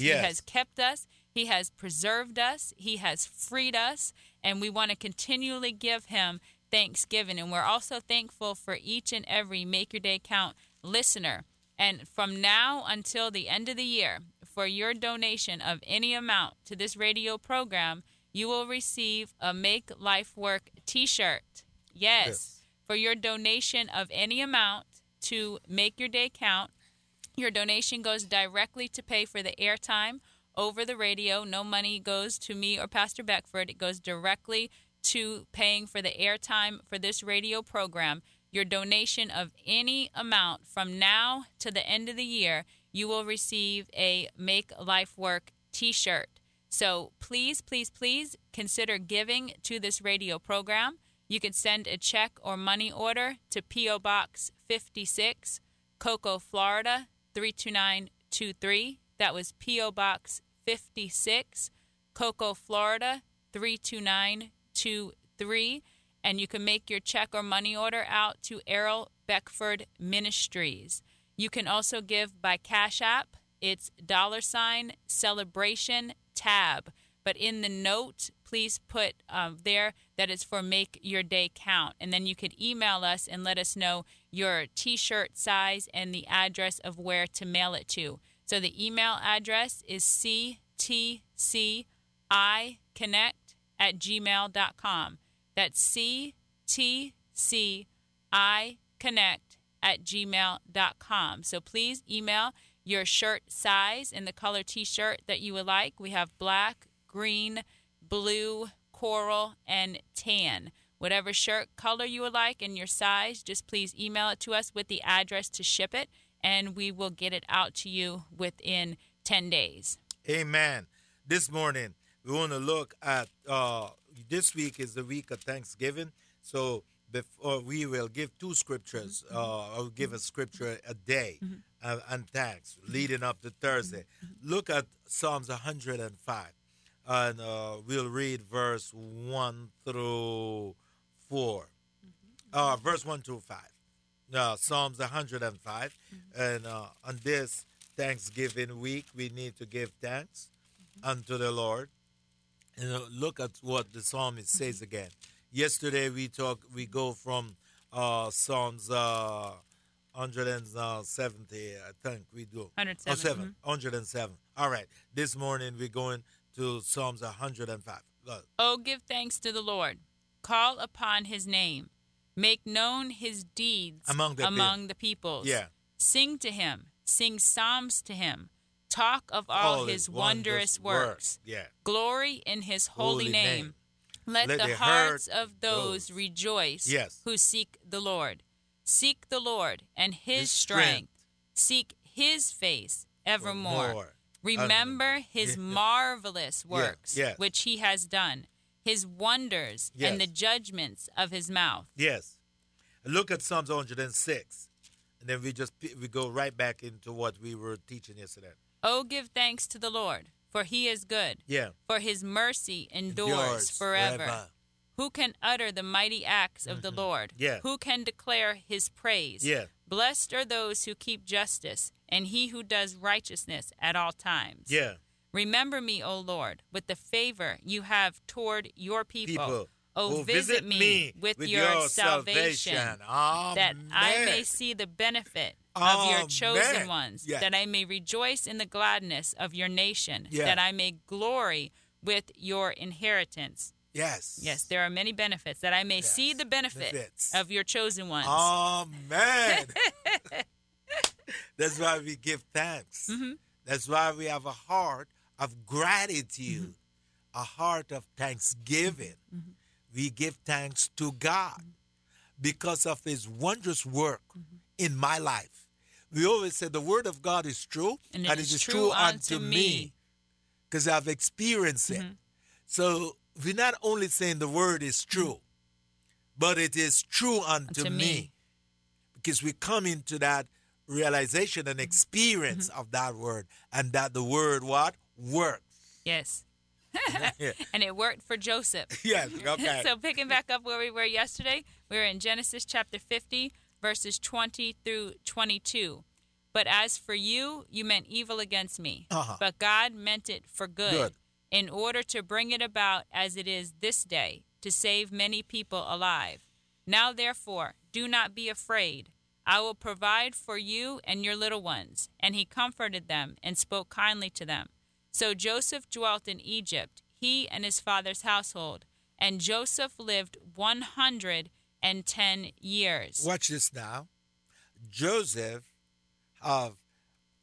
Yes. He has kept us. He has preserved us. He has freed us. And we want to continually give him thanksgiving. And we're also thankful for each and every Make Your Day Count listener. And from now until the end of the year, for your donation of any amount to this radio program, you will receive a Make Life Work t shirt. Yes. Yes. For your donation of any amount to Make Your Day Count, your donation goes directly to pay for the airtime over the radio. No money goes to me or Pastor Beckford. It goes directly to paying for the airtime for this radio program. Your donation of any amount from now to the end of the year, you will receive a Make Life Work t shirt. So please, please, please consider giving to this radio program. You can send a check or money order to P.O. Box 56, Cocoa, Florida 32923. That was P.O. Box 56, Cocoa, Florida 32923. And you can make your check or money order out to Errol Beckford Ministries. You can also give by Cash App. It's dollar sign celebration tab. But in the note, please put um, there that it's for Make Your Day Count. And then you could email us and let us know your t shirt size and the address of where to mail it to. So the email address is ctciconnect at gmail.com. That's ctciconnect at gmail.com. So please email your shirt size and the color t shirt that you would like. We have black, green, blue, coral, and tan. Whatever shirt color you would like and your size, just please email it to us with the address to ship it, and we will get it out to you within 10 days. Amen. This morning, we want to look at uh, this week is the week of Thanksgiving. So before we will give two scriptures, uh, I'll give a scripture a day uh, and thanks leading up to Thursday. Look at Psalms 105, and uh, we'll read verse 1 through 4. Uh, verse 1 through 5. Uh, Psalms 105. And uh, on this Thanksgiving week, we need to give thanks unto the Lord. And uh, look at what the psalmist says again. Yesterday we talk, we go from uh, Psalms uh, 170, I think we do. 107, Oh, seven, 107. All right. This morning we're going to Psalms 105. Look. Oh, give thanks to the Lord. Call upon his name. Make known his deeds Among the among the peoples. Yeah. Sing to him. Sing psalms to him. Talk of all, his wondrous, works. Yeah. Glory in his holy, Holy name. name. Let, Let the the hearts of those those- rejoice Yes. who seek the Lord. Seek the Lord and his, His strength. strength. Seek his face evermore. Remember his Yeah. marvelous works, yes. which he has done, his wonders, and the judgments of his mouth. Yes. Look at Psalms 106. And then we just we go right back into what we were teaching yesterday. Oh, give thanks to the Lord, for he is good, Yeah. for his mercy endures, Endures forever. forever. Who can utter the mighty acts of the Lord? Mm-hmm. Yeah. Who can declare his praise? Yeah. Blessed are those who keep justice, and he who does righteousness at all times. Yeah. Remember me, O Lord, with the favor you have toward your people. People. Oh, who visit, me with, your, salvation, that I may see the benefit of your chosen Amen. ones, Yes. that I may rejoice in the gladness of your nation, Yeah. that I may glory with your inheritance. Yes. Yes, there are many benefits, that I may Yes. see the benefit Benefits. of your chosen ones. Amen. That's why we give thanks. Mm-hmm. That's why we have a heart of gratitude, a heart of thanksgiving. Mm-hmm. We give thanks to God because of His wondrous work Mm-hmm. in my life. We always say the Word of God is true, And it is is true unto me. because I've experienced it. Mm-hmm. So we're not only saying the Word is true, but it is true unto, Unto me. me. because we come into that realization and experience Mm-hmm. of that word and that the word what works Yes. yeah. And it worked for Joseph. yes okay so picking back up where we were yesterday, we were in Genesis chapter 50, verses 20 through 22. But as for you, you meant evil against me. Uh-huh. But God meant it for good, Good. in order to bring it about as it is this day, to save many people alive. Now, therefore, do not be afraid. I will provide for you and your little ones. And he comforted them and spoke kindly to them. So Joseph dwelt in Egypt, he and his father's household. And Joseph lived 110 years. Watch this now. Joseph have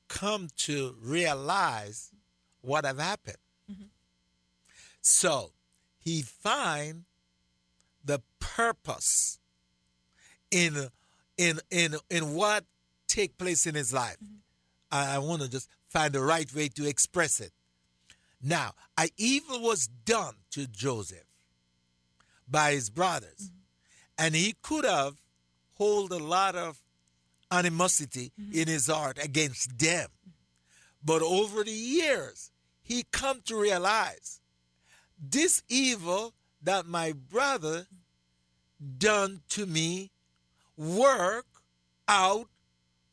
come to realize what have happened. Mm-hmm. So he find the purpose in in in in what take place in his life. Mm-hmm. I, I want to just find the right way to express it. Now, a evil was done to Joseph by his brothers, mm-hmm. and he could have hold a lot of animosity mm-hmm. in his heart against them. But over the years, he come to realize this evil that my brother done to me work out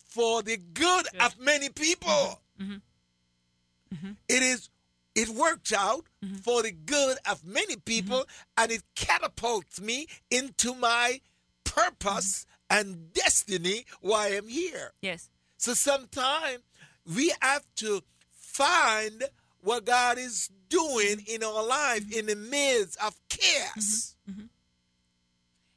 for the good Good. of many people. Mhm. It is it works out mm-hmm. for the good of many people and it catapults me into my purpose and destiny why I'm here. Yes. So sometimes we have to find what God is doing in our life in the midst of chaos.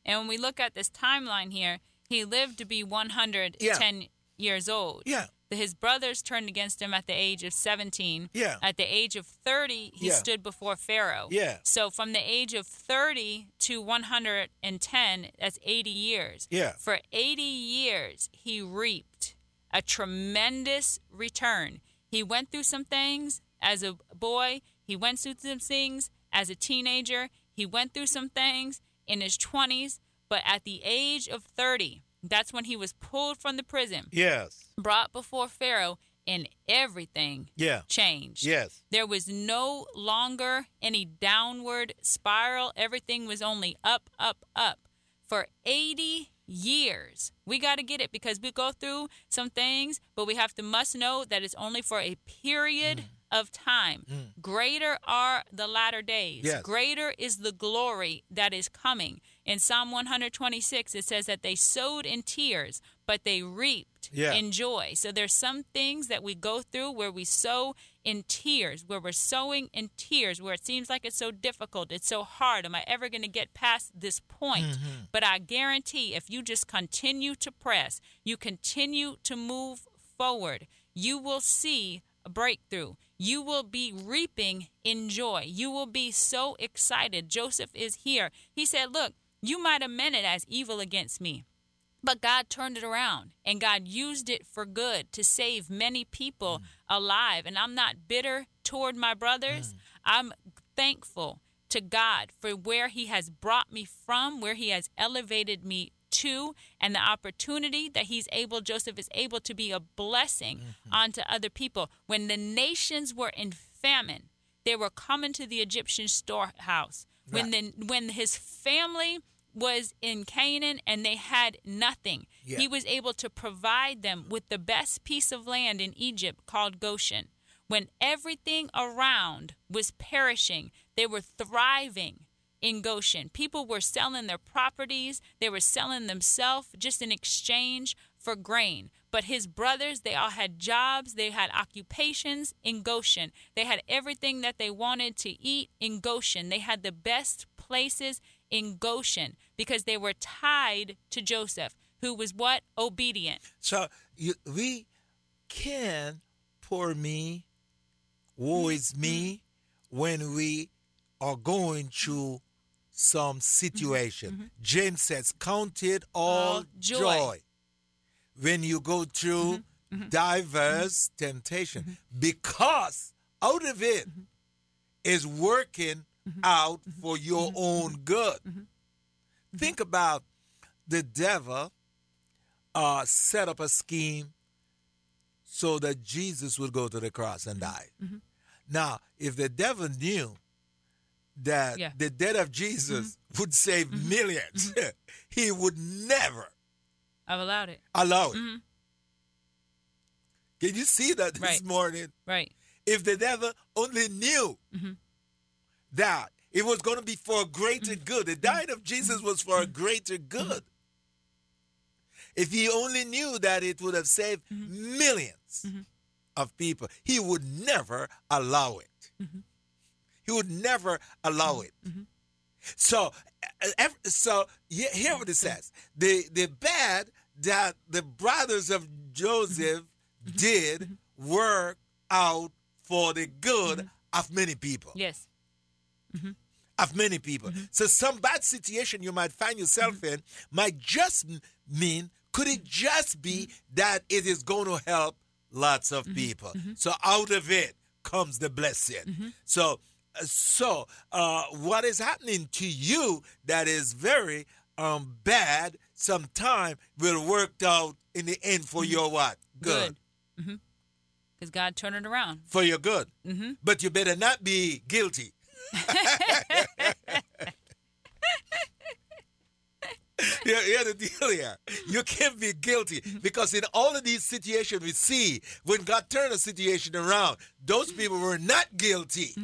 And when we look at this timeline here, he lived to be 110 Yeah. years old. Yeah. His brothers turned against him at the age of 17. Yeah. At the age of 30, he Yeah. stood before Pharaoh. Yeah. So from the age of 30 to 110, that's 80 years. Yeah. For 80 years, he reaped a tremendous return. He went through some things as a boy, he went through some things as a teenager, he went through some things in his 20s, but at the age of 30, that's when he was pulled from the prison, Yes. brought before Pharaoh, and everything Yeah. changed. Yes. There was no longer any downward spiral. Everything was only up, up, up. For 80 years. We got to get it because we go through some things, but we have to must know that it's only for a period Mm. Of time. Mm. Greater are the latter days. Yes. Greater is the glory that is coming. In Psalm 126, it says that they sowed in tears, but they reaped Yeah. in joy. So there's some things that we go through where we sow in tears, where we're sowing in tears, where it seems like it's so difficult, it's so hard. Am I ever going to get past this point? Mm-hmm. But I guarantee if you just continue to press, you continue to move forward, you will see breakthrough. You will be reaping in joy. You will be so excited. Joseph is here. He said, Look, you might have meant it as evil against me. But God turned it around and God used it for good to save many people mm. alive. And I'm not bitter toward my brothers. Mm. I'm thankful to God for where He has brought me from, where He has elevated me to, and the opportunity that He's able, Joseph is able to be a blessing mm-hmm. onto other people. When the nations were in famine, they were coming to the Egyptian storehouse. When the when his family was in Canaan and they had nothing, Yeah. he was able to provide them with the best piece of land in Egypt called Goshen. When everything around was perishing, they were thriving in Goshen. People were selling their properties, they were selling themselves just in exchange for grain. But his brothers, they all had jobs, they had occupations in Goshen. They had everything that they wanted to eat in Goshen. They had the best places in Goshen because they were tied to Joseph, who was what? Obedient. So you, we can poor me, woe is me, mm-hmm. when we are going through some situation. Mm-hmm. Mm-hmm. James says, Count it all, All joy. joy. when you go through mm-hmm. diverse temptation, because out of it is working out for your own good. Think about the devil uh, set up a scheme so that Jesus would go to the cross and die. Now, if the devil knew that Yeah. the death of Jesus mm-hmm. would save mm-hmm. 1000000s mm-hmm. he would never I've allowed it. allow it. Mhm. Can you see that this Right. morning? Right. If the devil only knew that it was going to be for a greater good, the dying of Jesus was for a greater good. If he only knew that it would have saved 1000000s of people, he would never allow it. He would never allow it. Mm-hmm. So, ev- so he- hear what it says: the the bad that the brothers of Joseph mm-hmm. Mm-hmm. did work out for the good of many people. Yes. Of many people. So, some bad situation you might find yourself in might just mean, could it just be that it is going to help lots of people? So, out of it comes the blessing. So, so uh, what is happening to you that is very um, bad sometime will work out in the end for your what? Good. Because God turned it around. For your good. Mm-hmm. But you better not be guilty. Yeah, yeah, the deal here. You can't be guilty because in all of these situations we see, when God turned a situation around, those people were not guilty.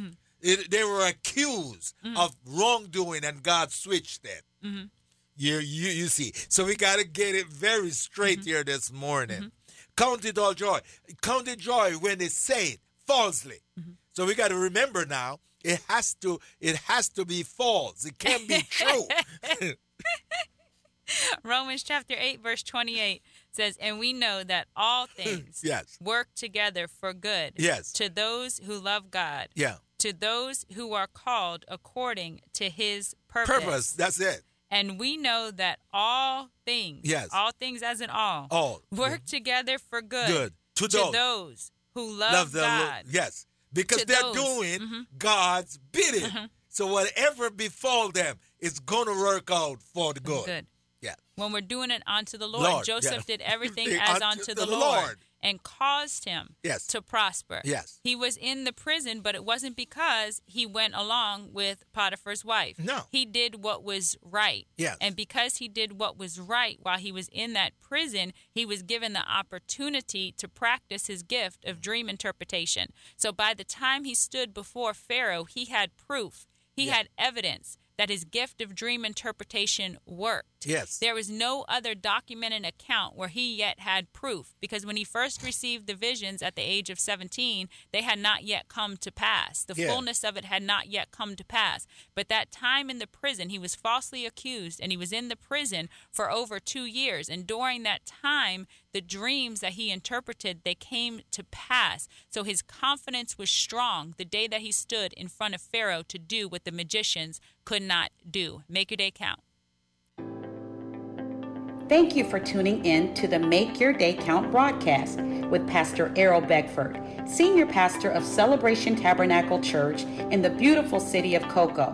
It- they were accused mm. of wrongdoing, and God switched it. Mm-hmm. You, you, you see. So we got to get it very straight mm-hmm. here this morning. Mm-hmm. Count it all joy. Count it joy when they say it falsely. So we got to remember now. It has to. It has to be false. It can't be true. Romans chapter 8, verse 28 says, And we know that all things yes. work together for good Yes. to those who love God, Yeah. To those who are called according to his purpose. Purpose. That's it. And we know that all things, Yes. all things as in all, All work together for good, Good. To to those. those who love, love the Lord. God. Yes, because To they're those. doing Mhm. God's bidding. So whatever befall them, it's going to work out for the good. Good. Yeah. When we're doing it unto the Lord, Lord, Joseph yeah. did everything Unto as unto the, the Lord, Lord. And caused him Yes. to prosper. Yes. He was in the prison, but it wasn't because he went along with Potiphar's wife. No. He did what was right. Yes. And because he did what was right while he was in that prison, he was given the opportunity to practice his gift of dream interpretation. So by the time he stood before Pharaoh, he had proof, he Yeah. had evidence that his gift of dream interpretation worked. Yes. There was no other documented account where he yet had proof because when he first received the visions at the age of 17, they had not yet come to pass. The Yeah. fullness of it had not yet come to pass. But that time in the prison, he was falsely accused and he was in the prison for over two years. And during that time, the dreams that he interpreted, they came to pass. So his confidence was strong the day that he stood in front of Pharaoh to do what the magicians could not do. Make your day count. Thank you for tuning in to the Make Your Day Count broadcast with Pastor Errol Beckford, Senior Pastor of Celebration Tabernacle Church in the beautiful city of Cocoa.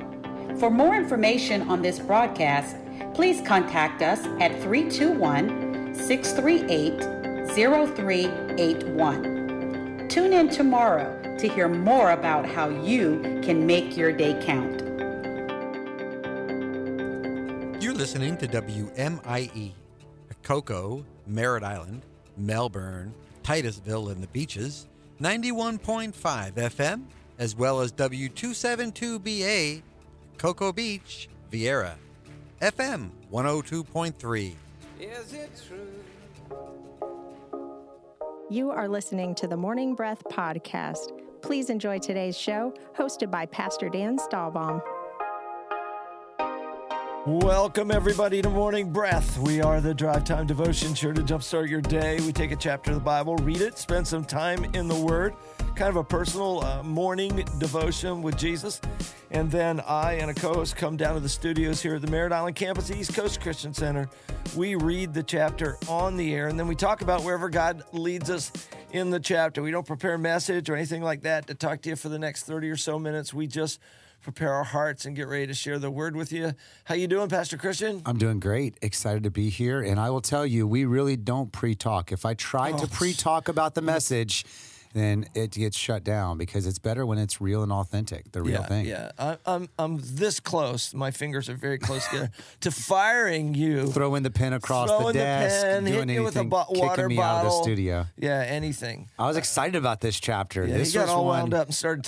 For more information on this broadcast, please contact us at 321 638 0381. Tune in tomorrow to hear more about how you can make your day count. You're listening to WMIE, Cocoa, Merritt Island, Melbourne, Titusville, and the Beaches, 91.5 FM, as well as W272BA, Cocoa Beach, Viera, FM 102.3. Is it true? You are listening to the Morning Breath podcast. Please enjoy today's show, hosted by Pastor Dan Stahlbaum. Welcome, everybody, to Morning Breath. We are the Drive Time Devotion, sure to jumpstart your day. We take a chapter of the Bible, read it, spend some time in the Word, kind of a personal uh, morning devotion with Jesus. And then I and a co host come down to the studios here at the Merritt Island campus, East Coast Christian Center. We read the chapter on the air, and then we talk about wherever God leads us in the chapter. We don't prepare a message or anything like that to talk to you for the next 30 or so minutes. We just prepare our hearts and get ready to share the word with you. How you doing, Pastor Christian? I'm doing great. Excited to be here. And I will tell you, we really don't pre talk. If I tried Oh. to pre talk about the message, then it gets shut down because it's better when it's real and authentic, the real yeah, thing. Yeah, I, I'm I'm this close. My fingers are very close together to firing you. Throwing the pen across the desk, pen, doing with a bo- water kicking me bottle. out of the studio. Yeah, anything. I was excited about this chapter. Yeah, this he got was all wound up and started